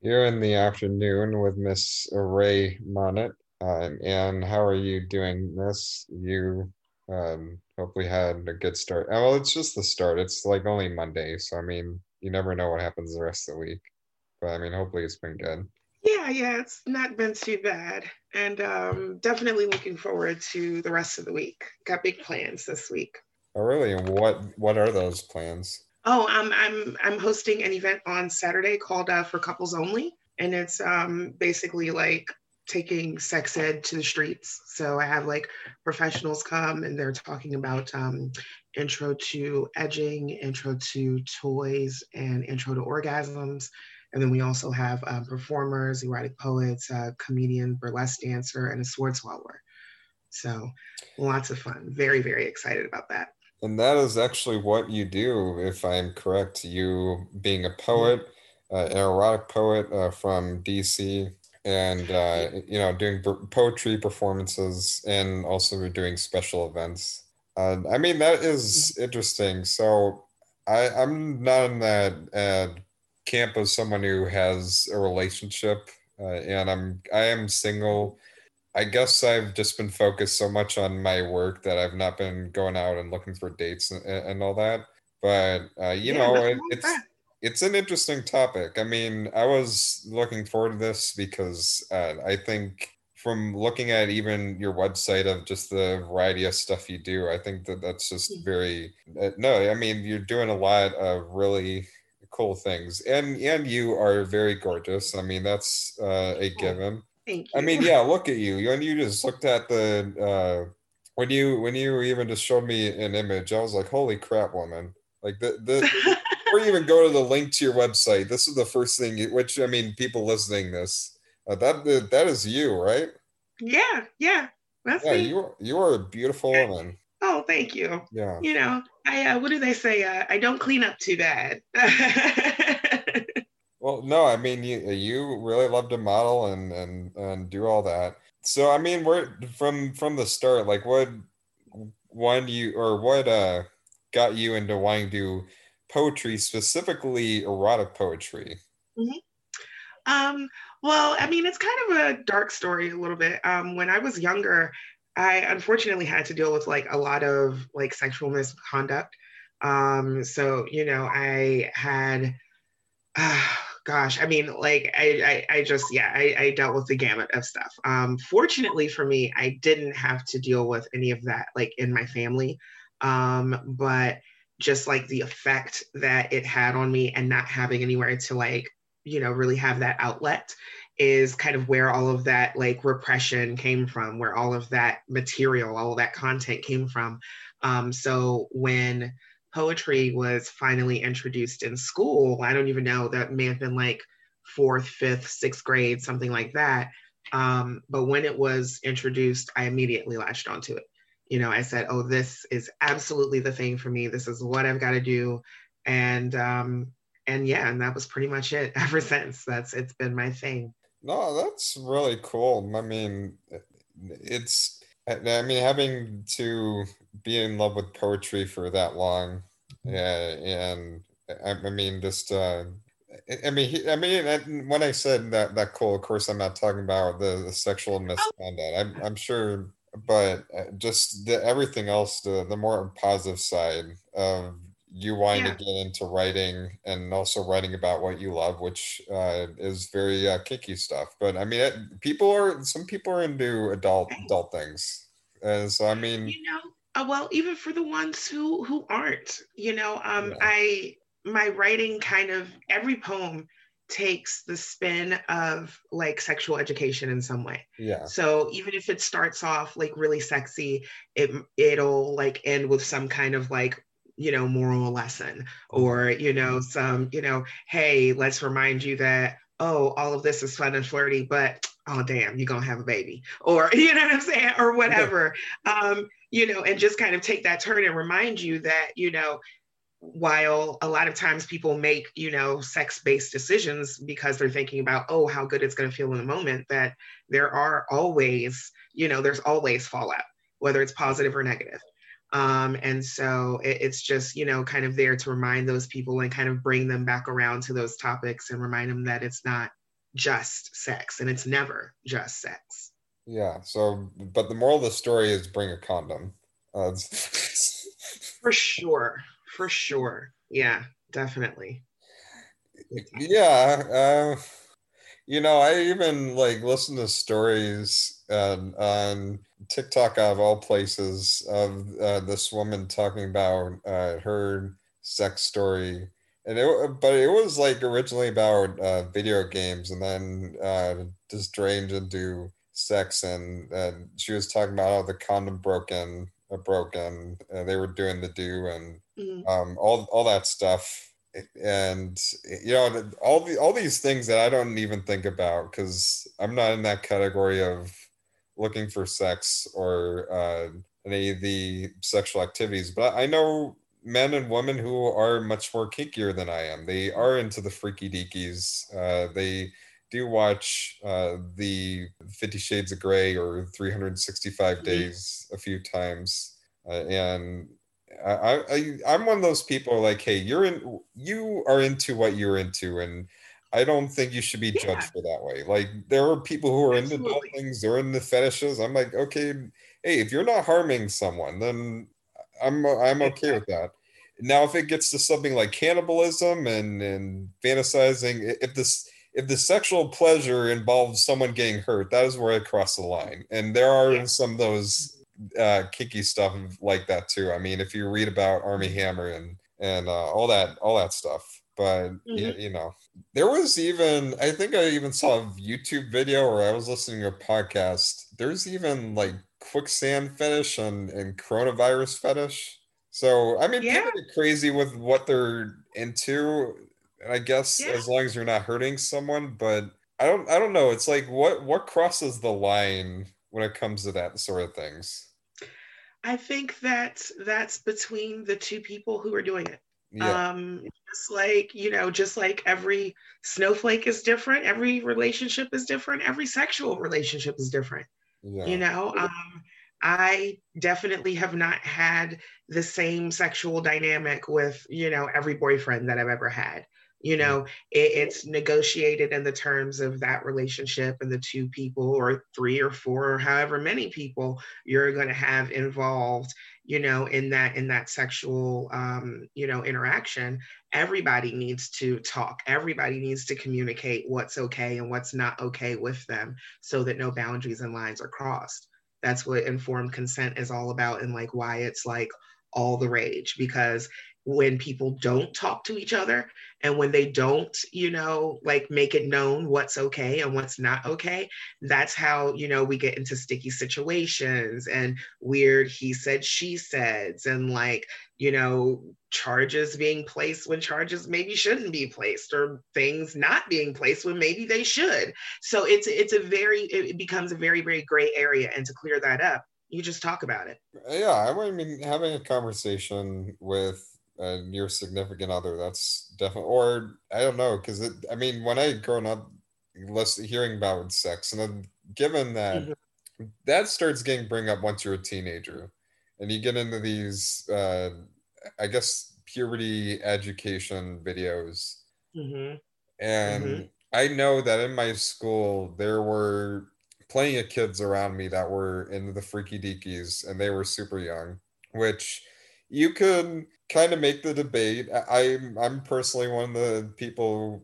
You're in the afternoon with Miss Ray Monnet. Um, and how are you doing, Miss? You um, hopefully had a good start. Oh, well, it's just the start. It's like only Monday, so I mean, you never know what happens the rest of the week. But I mean, hopefully it's been good. Yeah, yeah, it's not been too bad. And um, definitely looking forward to the rest of the week. Got big plans this week. Oh, really? And what what are those plans? Oh, um, I'm I'm hosting an event on Saturday called uh, For Couples Only, and it's um, basically like taking sex ed to the streets. So I have like professionals come and they're talking about um, intro to edging, intro to toys, and intro to orgasms. And then we also have um, performers, erotic poets, uh, comedian, burlesque dancer, and a sword swallower. So lots of fun. Very, very excited about that. And that is actually what you do, if I'm correct. You being a poet, uh, an erotic poet uh, from DC, and uh, you know doing poetry performances, and also doing special events. Uh, I mean that is interesting. So I, I'm not in that uh, camp of someone who has a relationship, uh, and I'm I am single I guess I've just been focused so much on my work that I've not been going out and looking for dates and, and all that. But uh, you yeah, know, it, it's it's an interesting topic. I mean, I was looking forward to this because uh, I think from looking at even your website of just the variety of stuff you do, I think that that's just hmm. very uh, no. I mean, you're doing a lot of really cool things, and and you are very gorgeous. I mean, that's uh, a given. Thank you. I mean, yeah, look at you. When you just looked at the uh when you when you even just showed me an image, I was like, holy crap, woman. Like the the before you even go to the link to your website, this is the first thing you, which I mean, people listening this, uh, that that is you, right? Yeah, yeah. That's yeah, me. you you are a beautiful woman. Oh, thank you. Yeah. You know, I uh, what do they say? Uh, I don't clean up too bad. Well, no, I mean you you really love to model and and and do all that. So I mean, we're from from the start. Like, what when you or what uh got you into wanting to do poetry, specifically erotic poetry? Mm-hmm. Um. Well, I mean, it's kind of a dark story a little bit. Um, when I was younger, I unfortunately had to deal with like a lot of like sexual misconduct. Um, so you know, I had. Uh, gosh, I mean, like I, I, I just, yeah, I, I, dealt with the gamut of stuff. Um, fortunately for me, I didn't have to deal with any of that, like in my family. Um, but just like the effect that it had on me and not having anywhere to like, you know, really have that outlet is kind of where all of that like repression came from, where all of that material, all of that content came from. Um, so when poetry was finally introduced in school, I don't even know, that may have been like fourth, fifth, sixth grade, something like that. Um, but when it was introduced, I immediately latched onto it. You know, I said, oh, this is absolutely the thing for me. This is what I've got to do. And um, and yeah, and that was pretty much it ever since. That's it's been my thing. No, that's really cool. I mean, it's I mean, having to be in love with poetry for that long, yeah, and I, I mean, just uh, I mean, he, I mean, when I said that that cool, of course, I'm not talking about the, the sexual misconduct. I'm I'm sure, but uh, just the everything else, the the more positive side of you wanting yeah. to get into writing and also writing about what you love, which uh, is very uh, kicky stuff. But I mean, it, people are some people are into adult adult things, and so I mean, you know, uh, well, even for the ones who who aren't, you know, um, yeah. I my writing kind of every poem takes the spin of like sexual education in some way. Yeah. So even if it starts off like really sexy, it it'll like end with some kind of like you know moral lesson or you know some you know hey let's remind you that oh all of this is fun and flirty but oh damn you're gonna have a baby or you know what i'm saying or whatever. Um you know and just kind of take that turn and remind you that you know while a lot of times people make you know sex based decisions because they're thinking about oh how good it's going to feel in the moment that there are always you know there's always fallout whether it's positive or negative um, and so it, it's just, you know, kind of there to remind those people and kind of bring them back around to those topics and remind them that it's not, just sex and it's never just sex. Yeah. So, but the moral of the story is bring a condom. Uh, for sure. For sure. Yeah, definitely. Yeah. Uh, you know, I even like listen to stories uh, on TikTok out of all places of uh, this woman talking about uh, her sex story and it but it was like originally about uh, video games and then uh, just drained into sex and, and she was talking about how the condom broken uh, broken and they were doing the do and mm-hmm. um, all all that stuff and you know all the all these things that I don't even think about because I'm not in that category of looking for sex or uh, any of the sexual activities but I know men and women who are much more kinkier than I am. They are into the freaky deakies. Uh, they do watch uh, the Fifty Shades of Grey or 365 mm-hmm. Days a few times, uh, and I, I I'm one of those people like, hey, you're in, you are into what you're into, and I don't think you should be yeah. judged for that way. Like there are people who are Absolutely. into things, they're into fetishes. I'm like, okay, hey, if you're not harming someone, then I'm I'm okay with that. Now, if it gets to something like cannibalism and and fantasizing, if this if the sexual pleasure involves someone getting hurt, that is where I cross the line. And there are yeah. some of those uh, kinky stuff like that too. I mean, if you read about Armie Hammer and and uh, all that all that stuff, but mm-hmm. you, you, know, there was even I think I even saw a YouTube video or I was listening to a podcast. There's even like quicksand fetish and, and coronavirus fetish. So I mean, yeah. people are crazy with what they're into. And I guess yeah. as long as you're not hurting someone, but I don't I don't know. It's like what what crosses the line when it comes to that sort of things. I think that that's between the two people who are doing it. Yeah. Um, just like you know, just like every snowflake is different, every relationship is different, every sexual relationship is different. Yeah. You know, um, I definitely have not had the same sexual dynamic with, you know, every boyfriend that I've ever had. You know, it, it's negotiated in the terms of that relationship and the two people, or three or four, or however many people you're going to have involved, you know, in that in that sexual, um, you know, interaction. Everybody needs to talk. Everybody needs to communicate what's okay and what's not okay with them, so that no boundaries and lines are crossed that's what informed consent is all about and like why it's like all the rage because when people don't talk to each other and when they don't you know like make it known what's okay and what's not okay that's how you know we get into sticky situations and weird he said she says and like you know charges being placed when charges maybe shouldn't be placed or things not being placed when maybe they should. So it's it's a very it becomes a very very gray area and to clear that up you just talk about it. Yeah i mean having a conversation with and your significant other that's definitely or i don't know because it. i mean when i grown up less hearing about sex and then given that mm-hmm. that starts getting bring up once you're a teenager and you get into these uh i guess puberty education videos mm-hmm. and mm-hmm. i know that in my school there were plenty of kids around me that were into the freaky deakies and they were super young which you can kind of make the debate. I'm I'm personally one of the people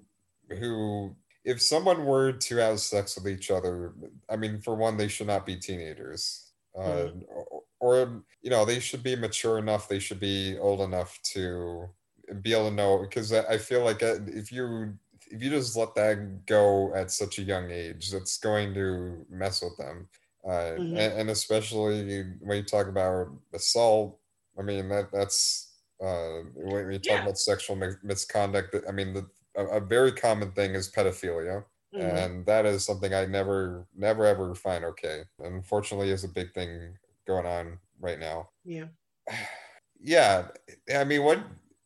who, if someone were to have sex with each other, I mean, for one, they should not be teenagers, uh, mm-hmm. or, or you know, they should be mature enough. They should be old enough to be able to know. Because I feel like uh, if you if you just let that go at such a young age, that's going to mess with them. Uh, mm-hmm. and, and, especially when you talk about assault I mean that that's uh, when you talk yeah. about sexual misconduct. I mean the a, a very common thing is pedophilia. Mm-hmm. And that is something I never, never, ever find okay. Unfortunately, is a big thing going on right now. Yeah. Yeah. I mean, what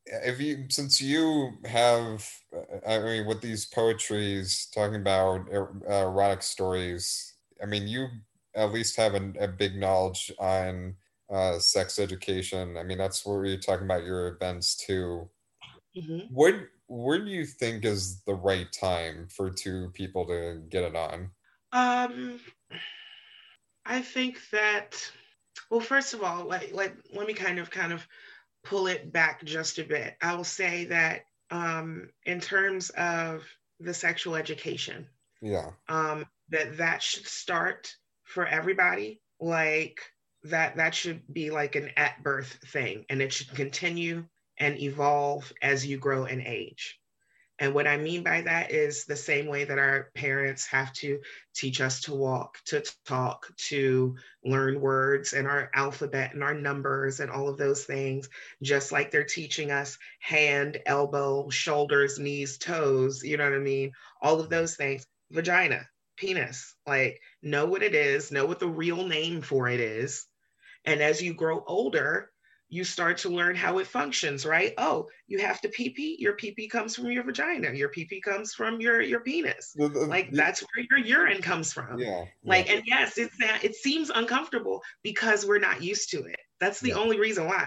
if you since you have i mean with these poetries talking about er, erotic stories i mean you at least have a, a big knowledge on uh, sex education. I mean, that's where you're talking about your events too. Mm-hmm. Where do you think is the right time for two people to get it on? Um, I think that well, first of all, like like let me kind of kind of pull it back just a bit. I will say that um, in terms of the sexual education, yeah, um, that that should start for everybody. Like that that should be like an at birth thing, and it should continue and evolve as you grow in age. And what I mean by that is the same way that our parents have to teach us to walk, to talk, to learn words and our alphabet and our numbers and all of those things, just like they're teaching us hand, elbow, shoulders, knees, toes, you know what I mean? All of those things. Vagina, penis, like know what it is, know what the real name for it is. And as you grow older, you start to learn how it functions, right? Oh, you have to pee pee. Your pee pee comes from your vagina. Your pee pee comes from your your penis. like that's where your urine comes from. Yeah. Like, yeah. and yes, it's that it seems uncomfortable because we're not used to it. That's the yeah. only reason why.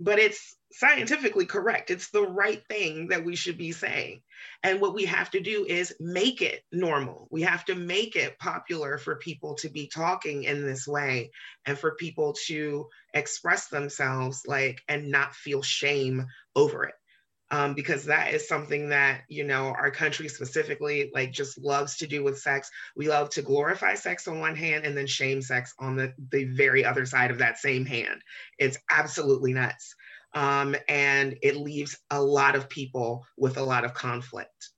But it's scientifically correct. It's the right thing that we should be saying. And what we have to do is make it normal. We have to make it popular for people to be talking in this way and for people to express themselves like and not feel shame over it. Um, because that is something that you know our country specifically like just loves to do with sex we love to glorify sex on one hand and then shame sex on the, the very other side of that same hand it's absolutely nuts um, and it leaves a lot of people with a lot of conflict.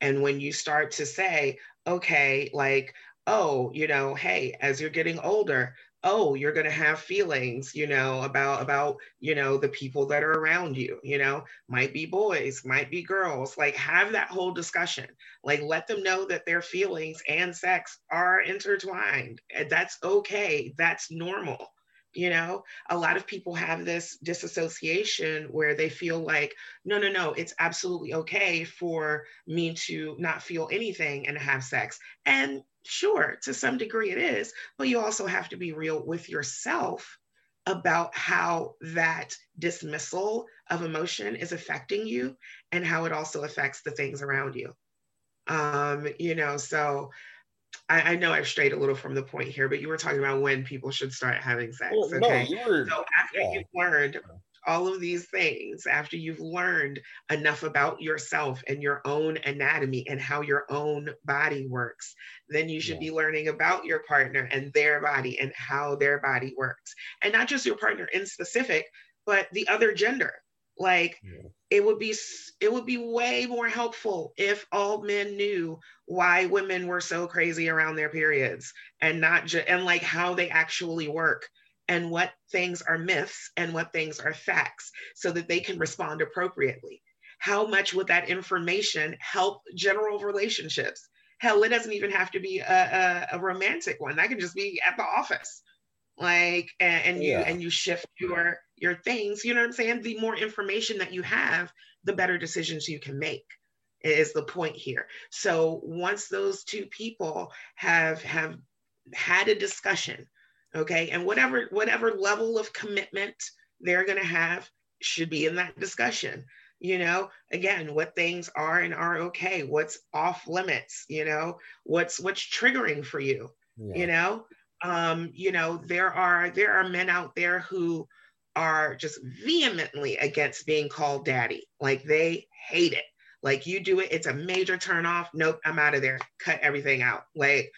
And when you start to say, okay, like, oh, you know, hey, as you're getting older, oh you're going to have feelings you know about about you know the people that are around you you know might be boys might be girls like have that whole discussion. Like let them know that their feelings and sex are intertwined. That's okay. That's normal you know a lot of people have this disassociation where they feel like no no no it's absolutely okay for me to not feel anything and have sex. And sure to some degree it is but you also have to be real with yourself about how that dismissal of emotion is affecting you and how it also affects the things around you. Um you know so I, I, know I've strayed a little from the point here, but you were talking about when people should start having sex. Well, okay. No, were, so after yeah. you've learned all of these things, after you've learned enough about yourself and your own anatomy and how your own body works, then you should yeah. be learning about your partner and their body and how their body works. And not just your partner in specific, but the other gender. Like yeah. it would be it would be way more helpful if all men knew why women were so crazy around their periods and not just and like how they actually work and what things are myths and what things are facts so that they can respond appropriately. How much would that information help general relationships? Hell, it doesn't even have to be a, a, a romantic one. That can just be at the office like and, and you yeah. and you shift your your things you know what i'm saying? The more information that you have the better decisions you can make is the point here. So once those two people have have had a discussion okay and whatever whatever level of commitment they're going to have should be in that discussion. You know again what things are and are okay what's off limits you know what's what's triggering for you yeah. you know? Um, you know, there are there are men out there who are just vehemently against being called daddy. Like they hate it. Like you do it, it's a major turn off. Nope, I'm out of there. Cut everything out. Like,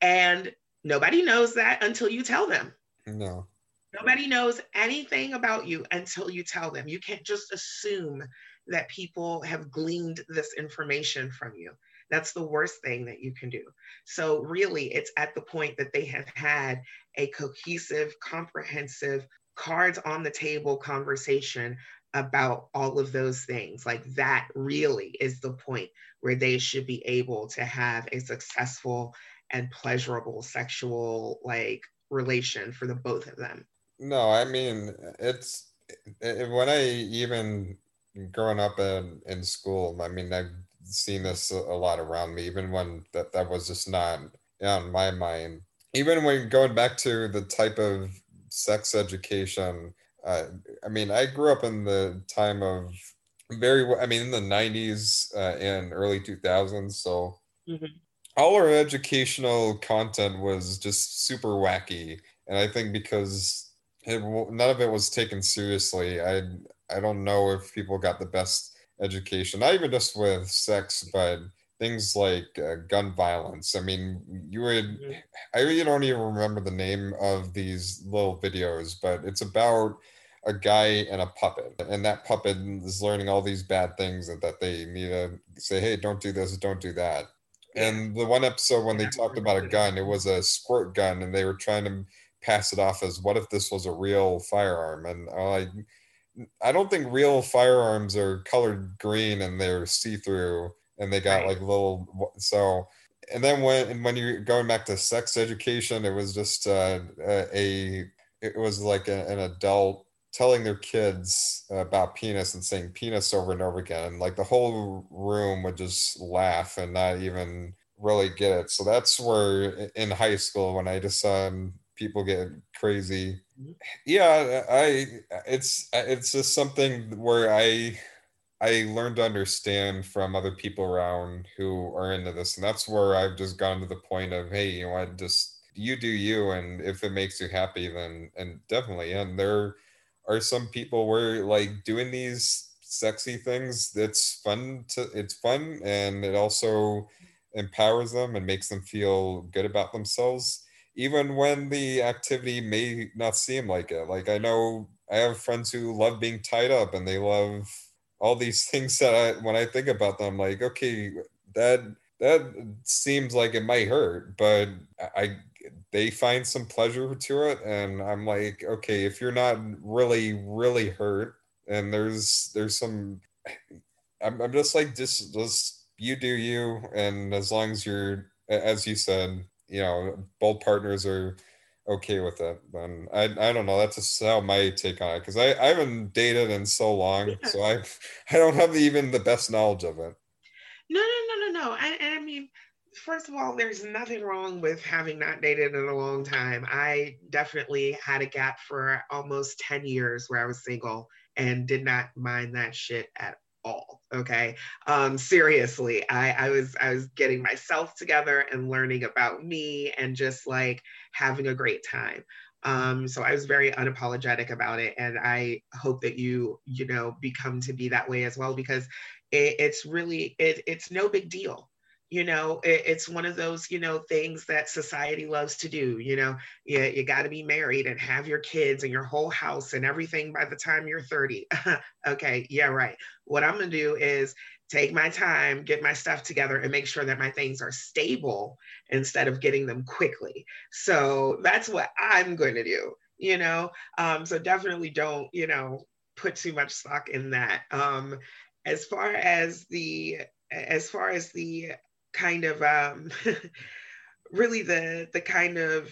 and nobody knows that until you tell them. No. Nobody knows anything about you until you tell them. You can't just assume that people have gleaned this information from you. That's the worst thing that you can do. So, really, it's at the point that they have had a cohesive, comprehensive, cards on the table conversation about all of those things. Like, that really is the point where they should be able to have a successful and pleasurable sexual like relation for the both of them. No, I mean, it's it, when I even growing up in, in school, I mean, I've seen this a lot around me, even when that, that was just not on my mind. Even when going back to the type of sex education, uh, I mean, I grew up in the time of very i mean in the 90s uh, and early 2000s so mm-hmm. all our educational content was just super wacky and i think because it, none of it was taken seriously i i don't know if people got the best education not even just with sex but things like uh, gun violence. I mean you would mm-hmm. i really don't even remember the name of these little videos but it's about a guy and a puppet and that puppet is learning all these bad things and that they need to say hey don't do this don't do that. And the one episode when they talked about a gun it was a squirt gun and they were trying to pass it off as what if this was a real firearm? And i i don't think real firearms are colored green and they're see-through and they got like little so and then when when you're going back to sex education it was just uh, a it was like a, an adult telling their kids about penis and saying penis over and over again and like the whole room would just laugh and not even really get it. So that's where in high school when i just saw people get crazy. Mm-hmm. yeah i it's it's just something where i i learned to understand from other people around who are into this and that's where i've just gone to the point of hey you know what just you do you and if it makes you happy then and definitely and there are some people where like doing these sexy things it's fun to it's fun and it also empowers them and makes them feel good about themselves even when the activity may not seem like it. Like i know i have friends who love being tied up and they love all these things that I, when i think about them like okay that that seems like it might hurt but i they find some pleasure to it. And i'm like okay if you're not really really hurt and there's there's some i'm, I'm just like just just you do you. And as long as you're as you said you know both partners are okay with it then i i don't know that's just how my take on it because I, I haven't dated in so long yeah. so i i don't have even the best knowledge of it no no no no no I, I mean first of all, there's nothing wrong with having not dated in a long time. I definitely had a gap for almost 10 years where I was single and did not mind that shit at all. Okay. Um, seriously, I, I was I was getting myself together and learning about me and just like having a great time. Um, so I was very unapologetic about it, and I hope that you, you know, become to be that way as well because it, it's really it, it's no big deal you know it, it's one of those you know things that society loves to do you know you, you got to be married and have your kids and your whole house and everything by the time you're 30 okay yeah right. What i'm gonna do is take my time get my stuff together and make sure that my things are stable instead of getting them quickly. So that's what i'm going to do you know? Um, so definitely don't you know put too much stock in that. Um, as far as the as far as the kind of um, really the the kind of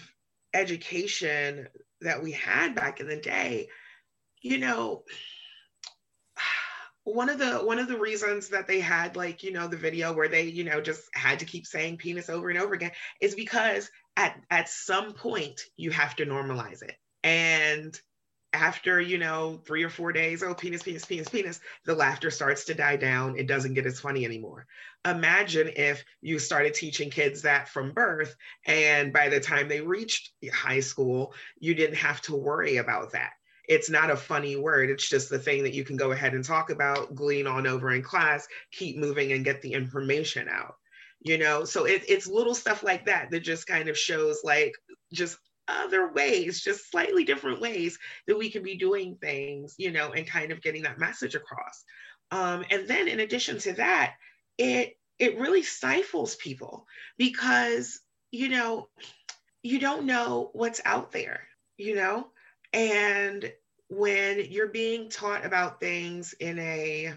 education that we had back in the day you know one of the one of the reasons that they had like you know the video where they you know just had to keep saying penis over and over again is because at at some point you have to normalize it. And after you know three or four days oh penis penis penis penis the laughter starts to die down. It doesn't get as funny anymore. Imagine if you started teaching kids that from birth and by the time they reached high school you didn't have to worry about that. It's not a funny word. It's just the thing that you can go ahead and talk about glean on over in class keep moving and get the information out you know? So it, it's little stuff like that that just kind of shows like just other ways, just slightly different ways that we can be doing things, you know, and kind of getting that message across. Um, and then in addition to that, it it really stifles people because you know you don't know what's out there, you know, and when you're being taught about things in a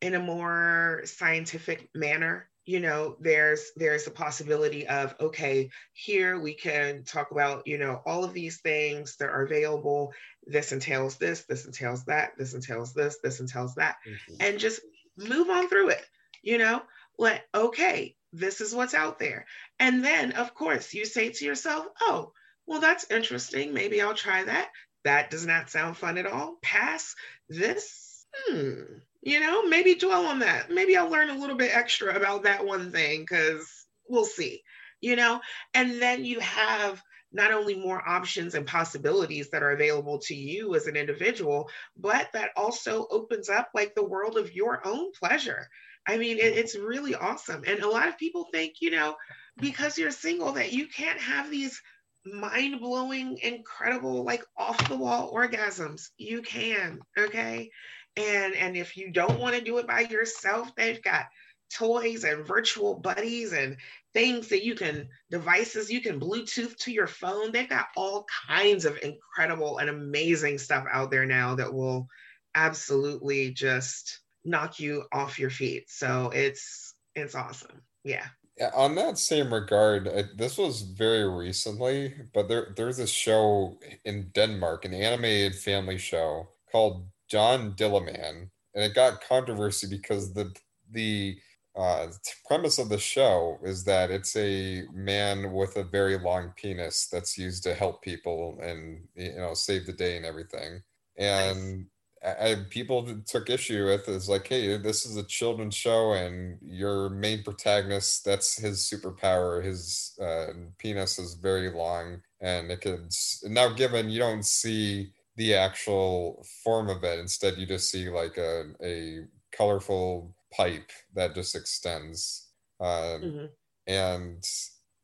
in a more scientific manner you know there's there's a possibility of okay here we can talk about you know all of these things that are available. This entails this this entails that this entails this this entails that mm-hmm. and just move on through it you know? Like okay this is what's out there. And then of course you say to yourself oh well that's interesting. Maybe i'll try that. That does not sound fun at all. Pass this. Hmm You know, maybe dwell on that. Maybe I'll learn a little bit extra about that one thing because we'll see, you know? And then you have not only more options and possibilities that are available to you as an individual, but that also opens up like the world of your own pleasure. I mean, it, it's really awesome. And a lot of people think, you know, because you're single, that you can't have these mind blowing, incredible, like off the wall orgasms. You can, okay? And and if you don't want to do it by yourself, they've got toys and virtual buddies and things that you can devices you can bluetooth to your phone. They've got all kinds of incredible and amazing stuff out there now that will absolutely just knock you off your feet. So it's it's awesome. Yeah. On that same regard uh, this was very recently but there there's a show in denmark an animated family show called john dillermand and it got controversy because the the uh, premise of the show is that it's a man with a very long penis that's used to help people and you know save the day and everything. And nice. I, people took issue with is like, hey, this is a children's show, and your main protagonist that's his superpower. His uh, penis is very long, and it could now given you don't see the actual form of it. Instead, you just see like a a colorful pipe that just extends. Uh, mm-hmm. And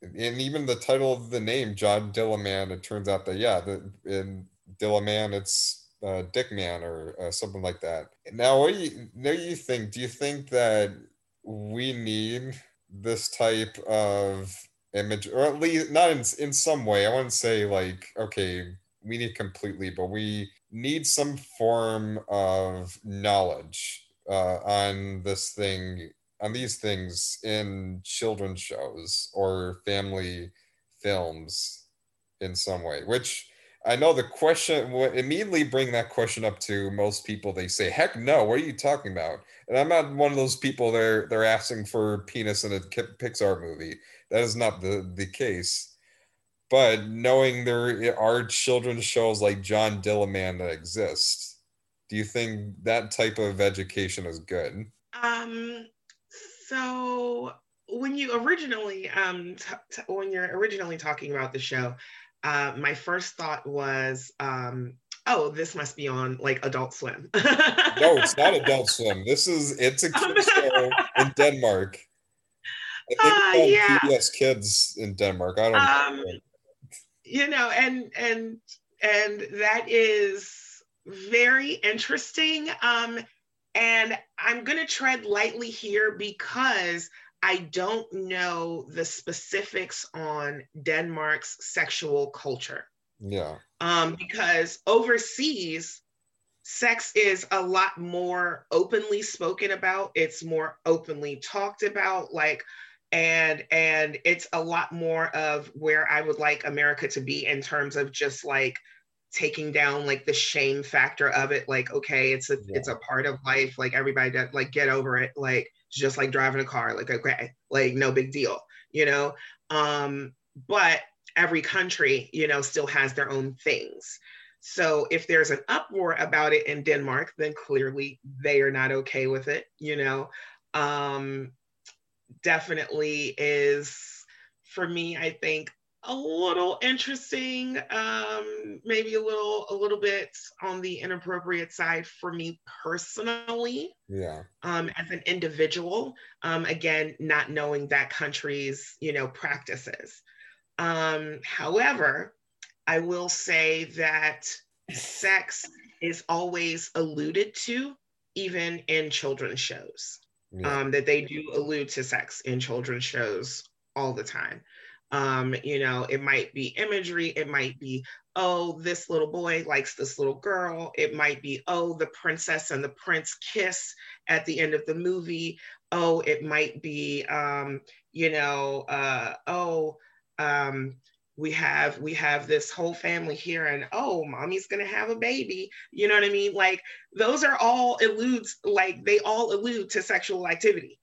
and even the title of the name, John Dillermand, it turns out that yeah, the, in Dillermand it's uh, Dickman or uh, something like that. Now, what do you now you think? Do you think that we need this type of image, or at least not in in some way? I wouldn't say like okay, we need completely, but we need some form of knowledge uh, on this thing on these things in children's shows or family films in some way which i know the question would immediately bring that question up to most people. They say heck no what are you talking about? And i'm not one of those people they're they're asking for penis in a pixar movie. That is not the the case but knowing there are children's shows like john dillermand that exist do you think that type of education is good? Um, so when you originally um t- t- when you're originally talking about the show, uh, my first thought was um oh this must be on like Adult Swim. no, it's not Adult Swim. This is it's a kids show in Denmark. I think uh, yeah. PBS Kids in Denmark. I don't um, know. You know, and and and that is very interesting. Um, and I'm going to tread lightly here because I don't know the specifics on Denmark's sexual culture. Yeah. Um, because overseas, sex is a lot more openly spoken about. It's more openly talked about. Like, and and it's a lot more of where I would like America to be in terms of just like taking down like the shame factor of it like okay it's a yeah. it's a part of life like everybody does like get over it like just like driving a car like okay like no big deal you know? Um but every country you know still has their own things. So if there's an uproar about it in denmark then clearly they are not okay with it you know? Um definitely is for me i think a little interesting um maybe a little a little bit on the inappropriate side for me personally yeah. um as an individual um again not knowing that country's you know practices. Um however i will say that sex is always alluded to even in children's shows yeah. um that they do allude to sex in children's shows all the time um, you know, it might be imagery, it might be, oh, this little boy likes this little girl. It might be, oh, the princess and the prince kiss at the end of the movie. Oh, it might be, um, you know, uh, oh, um, we have we have this whole family here and oh mommy's gonna have a baby you know what i mean like those are all alludes like they all allude to sexual activity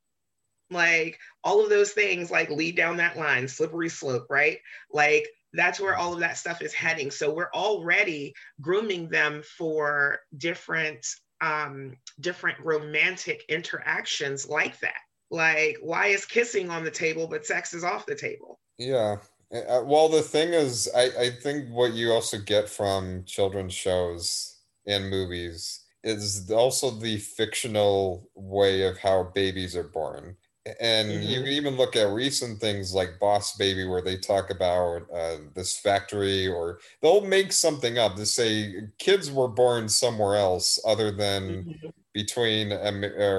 like all of those things like lead down that line, slippery slope, right? Like that's where all of that stuff is heading. So we're already grooming them for different um, different romantic interactions like that. Like, why is kissing on the table but sex is off the table? Yeah. Uh, well, the thing is, I, I think what you also get from children's shows and movies is also the fictional way of how babies are born and mm-hmm. you can even look at recent things like boss baby where they talk about uh, this factory or they'll make something up to say kids were born somewhere else other than mm-hmm. between a, a,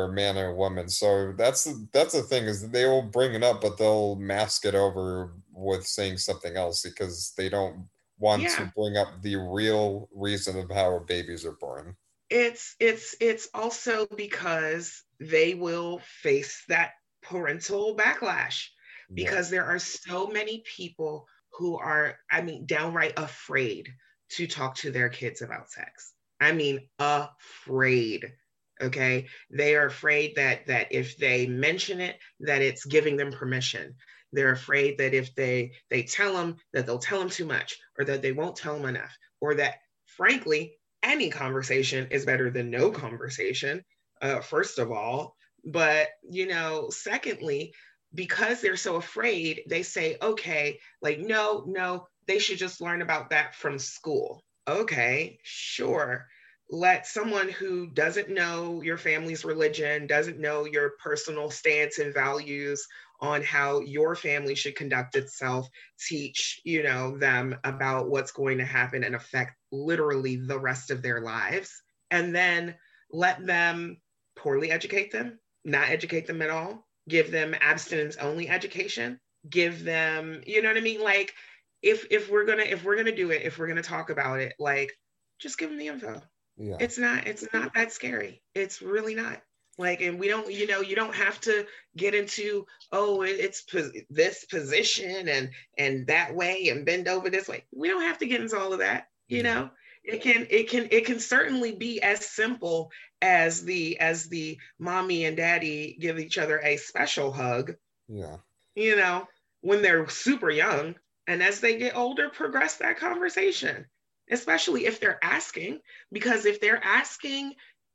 man and a woman so that's that's the thing is they will bring it up but they'll mask it over with saying something else because they don't want yeah. to bring up the real reason of how babies are born it's it's it's also because they will face that parental backlash because yeah. there are so many people who are, I mean, downright afraid to talk to their kids about sex. I mean, afraid. Okay. They are afraid that that if they mention it, that it's giving them permission. They're afraid that if they they tell them that they'll tell them too much or that they won't tell them enough or that frankly any conversation is better than no conversation uh, first of all but, you know, secondly, because they're so afraid, they say, okay, like, no, no, they should just learn about that from school. Okay, sure. Let someone who doesn't know your family's religion, doesn't know your personal stance and values on how your family should conduct itself, teach, you know, them about what's going to happen and affect literally the rest of their lives. And then let them poorly educate them, not educate them at all, give them abstinence only education, give them, you know what I mean? Like if if we're gonna if we're gonna do it, if we're gonna talk about it, like just give them the info. Yeah. It's not it's not that scary. It's really not. Like, and we don't, you know, you don't have to get into, oh, it's this position and and that way and bend over this way. We don't have to get into all of that, you mm-hmm. know? It can it can it can certainly be as simple as the as the mommy and daddy give each other a special hug yeah. you know when they're super young. And as they get older progress that conversation especially if they're asking because if they're asking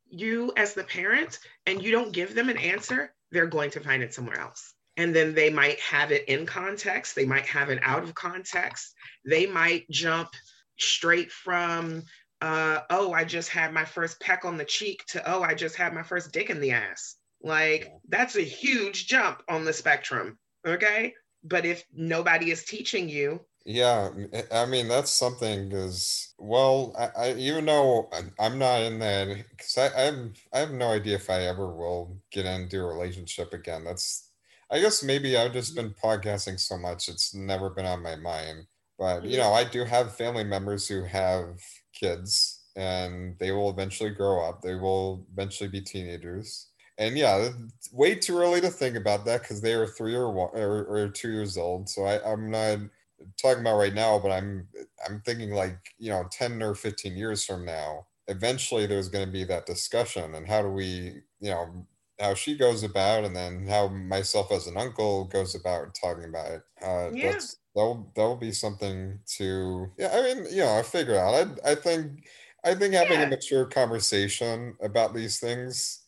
you as the parent and you don't give them an answer they're going to find it somewhere else and then they might have it in context they might have it out of context they might jump straight from uh, oh, I just had my first peck on the cheek to oh, I just had my first dick in the ass. Like that's a huge jump on the spectrum. Okay. But if nobody is teaching you, yeah, eh, I mean that's something because well, I, I, even though I'm not in that because I, I have I have no idea if I ever will get into a relationship again. That's I guess maybe I've just mm-hmm. been podcasting so much it's never been on my mind. But you mm-hmm. know, I do have family members who have kids and they will eventually grow up. They will eventually be teenagers. And yeah, way too early to think about that because they are three or, one, or, or two years old. So I, I'm not talking about right now, but I'm I'm thinking like you know, ten or fifteen years from now, eventually there's going to be that discussion. And how do we, you know, how she goes about, and then how myself as an uncle goes about talking about it. Uh, yeah. That's that'll that'll be something to yeah i mean you know i figure out i, I think i think having yeah. a mature conversation about these things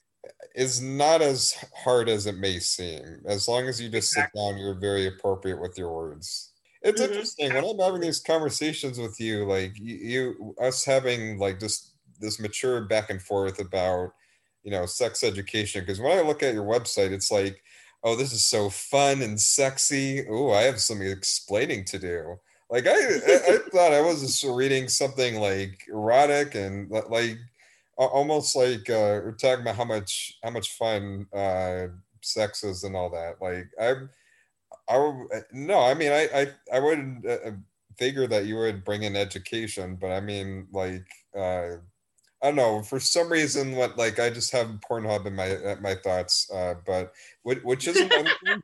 is not as hard as it may seem as long as you just exactly. sit down you're very appropriate with your words it's mm-hmm. interesting when i'm having these conversations with you like you, you us having like just this mature back and forth about you know sex education because when i look at your website it's like oh, this is so fun and sexy. Oh, I have some explaining to do. Like I, I, I thought I was just reading something like erotic and like almost like uh, we're talking about how much how much fun uh, sex is and all that. Like I, I no, I mean I I I would uh, figure that you would bring in education, but I mean like uh, I don't know. For some reason, what like I just have Pornhub in my uh, my thoughts. Uh, but which, which isn't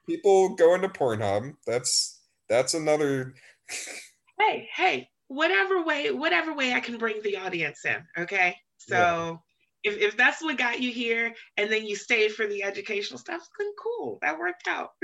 people go into Pornhub. That's that's another. hey, hey, whatever way, whatever way I can bring the audience in. Okay, so. Yeah. If, if that's what got you here and then you stayed for the educational stuff, then cool. That worked out.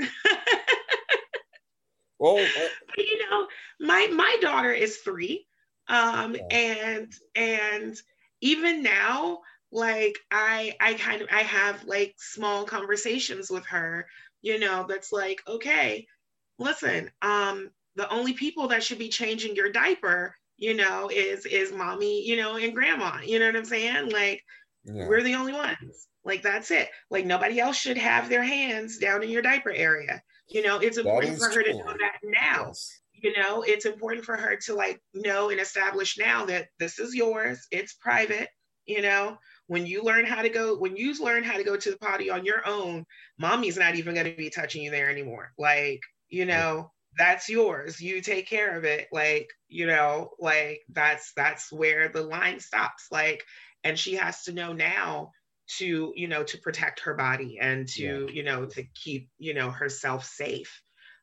uh, you know, my my daughter is three. Um, yeah. and and even now, like i i kind of i have like small conversations with her you know that's like okay listen um the only people that should be changing your diaper you know is is mommy you know and grandma you know what i'm saying like yeah. we're the only ones like that's it like nobody else should have their hands down in your diaper area you know it's important for her true. to know that now. Yes. you know it's important for her to like know and establish now that this is yours it's private you know. When you learn how to go when you learn how to go to the potty on your own mommy's not even going to be touching you there anymore. Like you know that's yours. You take care of it. Like you know like that's that's where the line stops. Like and she has to know now to you know to protect her body and to yeah. you know to keep you know herself safe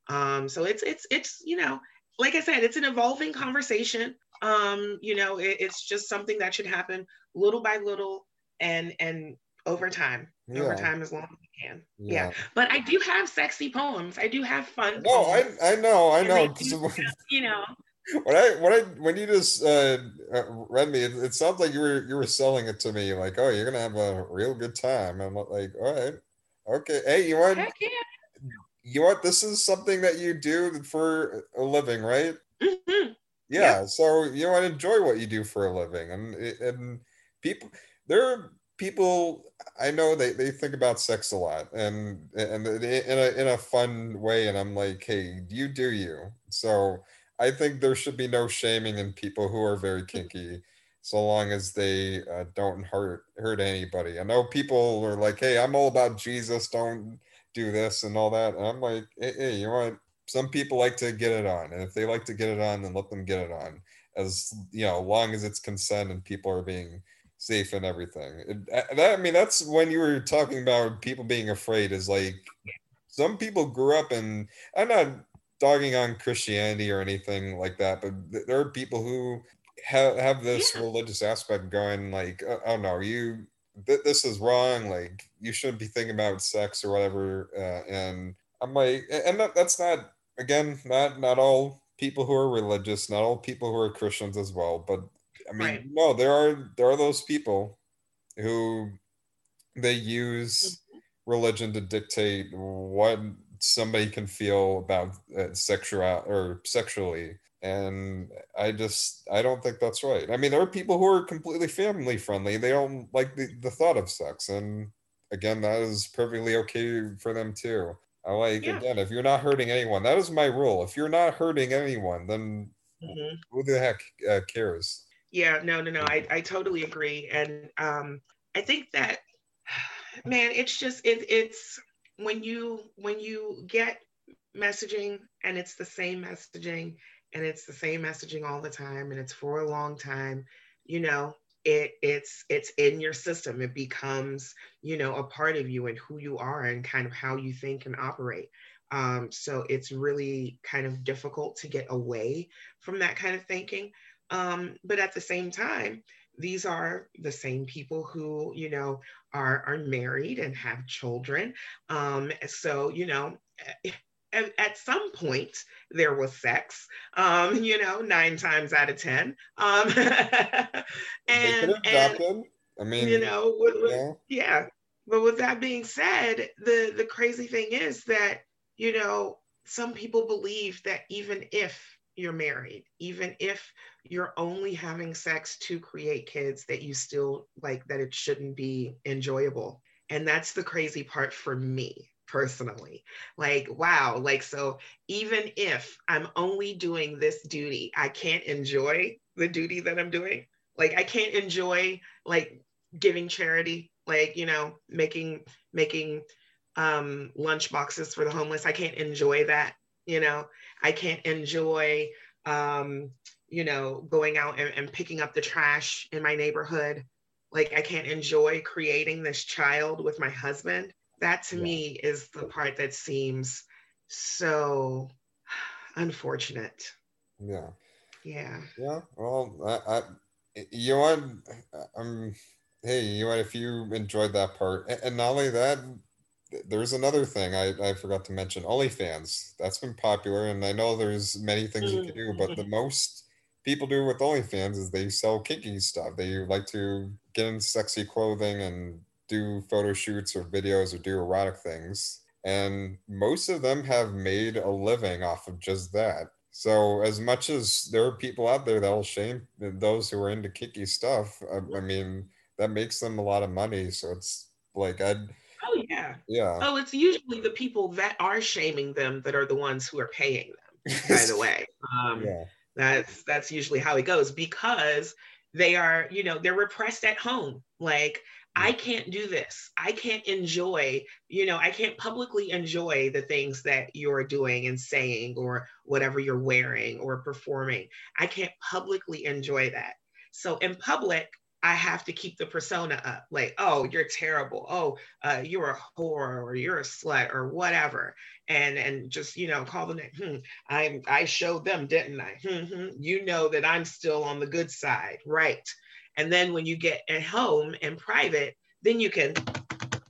um so it's it's it's you know like i said it's an evolving conversation um you know it, it's just something that should happen little by little and and over time yeah. over time as long as we can yeah. yeah. but i do have sexy poems i do have fun no i i know i know do, you know when I when I when you just uh, uh, read me, it, it sounds like you were you were selling it to me like, oh, you're gonna have a real good time. I'm like, all right, okay. Hey, you want? Yeah. You want? This is something that you do for a living, right? Mm-hmm. Yeah. Yep. So you want to enjoy what you do for a living, and and people there are people I know they, they think about sex a lot and and in a in a fun way and I'm like hey you do you so I think there should be no shaming in people who are very kinky so long as they uh, don't hurt hurt anybody I know people are like hey I'm all about Jesus don't do this and all that and I'm like hey, hey you know what some people like to get it on and if they like to get it on then let them get it on as you know long as it's consent and people are being safe and everything. It, that, I mean, that's when you were talking about people being afraid. Is like some people grew up in. I'm not dogging on Christianity or anything like that, but there are people who have have this yeah. religious aspect going. Like, oh, oh no, you th- this is wrong. Like, you shouldn't be thinking about sex or whatever. Uh, and I'm like, and that, that's not again not not all people who are religious, not all people who are Christians as well, but I mean, right. no, there are there are those people who they use mm-hmm. religion to dictate what somebody can feel about uh, sexual or sexually and i just i don't think that's right i mean there are people who are completely family friendly they don't like the, the thought of sex and again that is perfectly okay for them too i like yeah. again if you're not hurting anyone that is my rule if you're not hurting anyone then mm-hmm. who the heck uh, cares yeah, no, no, no. I, I totally agree. And um, I think that, man, it's just, it, it's when you, when you get messaging and it's the same messaging and it's the same messaging all the time and it's for a long time, you know, it it's it's in your system. It becomes you know a part of you and who you are and kind of how you think and operate. Um, so it's really kind of difficult to get away from that kind of thinking. Um, but at the same time, these are the same people who, you know, are, are married and have children. Um, so, you know, at, at, some point there was sex, um, you know, nine times out of 10. Um, and, and I mean, you know, with, with, yeah. yeah. But with that being said, the, the crazy thing is that, you know, some people believe that even if you're married, even if you're only having sex to create kids, that you still like that it shouldn't be enjoyable. And that's the crazy part for me personally. Like, wow, like, so even if I'm only doing this duty, I can't enjoy the duty that I'm doing. Like, I can't enjoy like giving charity, like, you know, making, making, um, lunch boxes for the homeless. I can't enjoy that you know i can't enjoy um, you know going out and, and picking up the trash in my neighborhood like i can't enjoy creating this child with my husband. That to yeah. me is the part that seems so unfortunate. Yeah. Yeah. Yeah well i, I you want um hey you want if you enjoyed that part and, not only that there's another thing I, I forgot to mention OnlyFans. That's been popular, and I know there's many things you can do, but the most people do with OnlyFans is they sell kinky stuff. They like to get in sexy clothing and do photo shoots or videos or do erotic things. And most of them have made a living off of just that. So as much as there are people out there that will shame those who are into kinky stuff, I, I mean that makes them a lot of money. So it's like I'd Oh yeah. Yeah. Oh, it's usually the people that are shaming them that are the ones who are paying them, by the way. Um, yeah. That's that's usually how it goes because they are, you know, they're repressed at home. Like I can't do this. I can't enjoy, you know, I can't publicly enjoy the things that you're doing and saying or whatever you're wearing or performing. I can't publicly enjoy that. So in public, I have to keep the persona up like, oh, you're terrible. Oh, uh, you're a whore or you're a slut or whatever. And and just, you know, call them, hmm, I, I showed them, didn't I? Hmm, you know that I'm still on the good side. Right. And then when you get at home and private, then you can,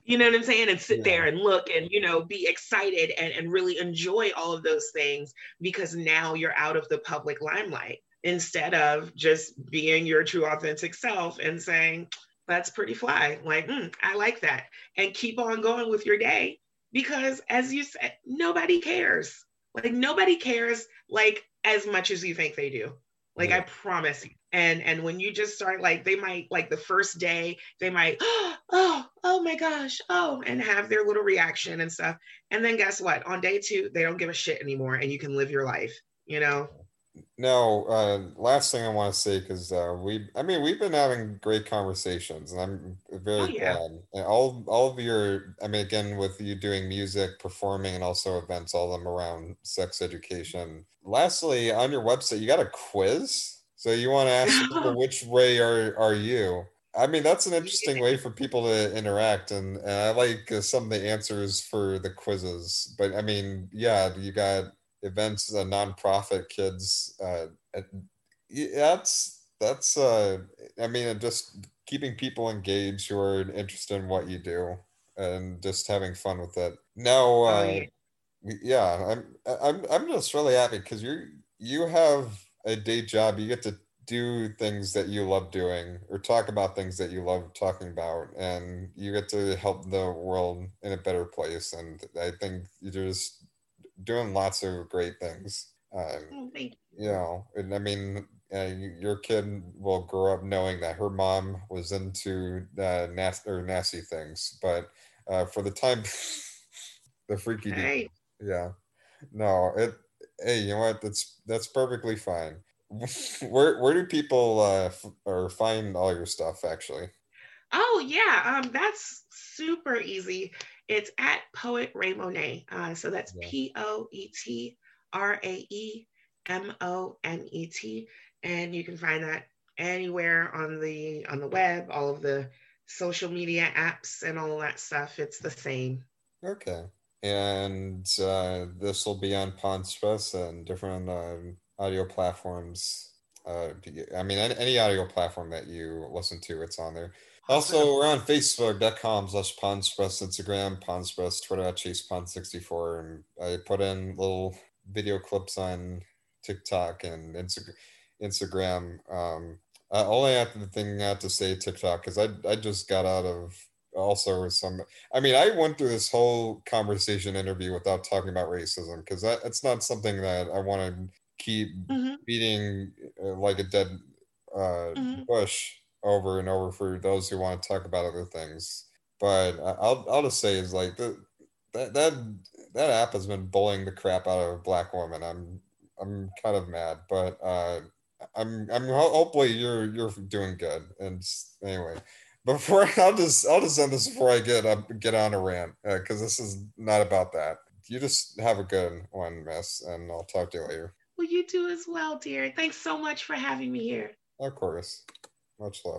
you know what I'm saying? And sit yeah. there and look and, you know, be excited and, and really enjoy all of those things because now you're out of the public limelight instead of just being your true authentic self and saying, that's pretty fly. Like, mm, I like that. And keep on going with your day because, as you said, nobody cares. Like, nobody cares like as much as you think they do. Like, yeah. I promise you and and when you just start like they might like the first day they might oh oh my gosh oh and have their little reaction and stuff and then guess what on day two they don't give a shit anymore and you can live your life you know no uh last thing i want to say because uh we i mean we've been having great conversations and i'm very oh, yeah. glad and all all of your i mean again with you doing music performing and also events all of them around sex education lastly on your website you got a quiz so you want to ask people which way are are you? I mean, that's an interesting way for people to interact, and, and I like uh, some of the answers for the quizzes. But I mean, yeah, you got events, uh, nonprofit kids. Uh, that's that's. Uh, I mean, just keeping people engaged who are interested in what you do, and just having fun with it. No, uh, oh, yeah. I'm I'm I'm just really happy because you you have a day job, you get to do things that you love doing or talk about things that you love talking about and you get to help the world in a better place and i think you're just doing lots of great things um, oh, you. you know and i mean uh, your kid will grow up knowing that her mom was into uh, nasty or nasty things but uh, for the time the freaky yeah no it hey, you know what? That's that's perfectly fine. where where do people uh f- or find all your stuff actually? Oh yeah, um, that's super easy. It's at Poet Rae Monet. Uh, so that's P O E T R A E M O N E T, and you can find that anywhere on the on the web. All of the social media apps and all that stuff. It's the same. Okay and uh, this will be on Podspess and different uh, audio platforms. Uh, I mean, any, audio platform that you listen to, it's on there. Also, we're on Facebook.com slash Podspess, Instagram, Podspess, Twitter at ChasePond64. And I put in little video clips on TikTok and Insta- Instagram. Um, uh, only have the thing I have to say TikTok because I, I just got out of also some i mean i went through this whole conversation interview without talking about racism because that it's not something that i want to keep mm-hmm. beating uh, like a dead uh, mm-hmm. bush over and over for those who want to talk about other things but i'll i'll just say is like the, that that that app has been bullying the crap out of a black woman i'm i'm kind of mad but uh i'm i'm hopefully you're you're doing good and anyway before I'll just I'll just end this before I get up get on a rant because uh, this is not about that. You just have a good one, Miss, and I'll talk to you later. Well, you do as well, dear. Thanks so much for having me here. Of course. Much love.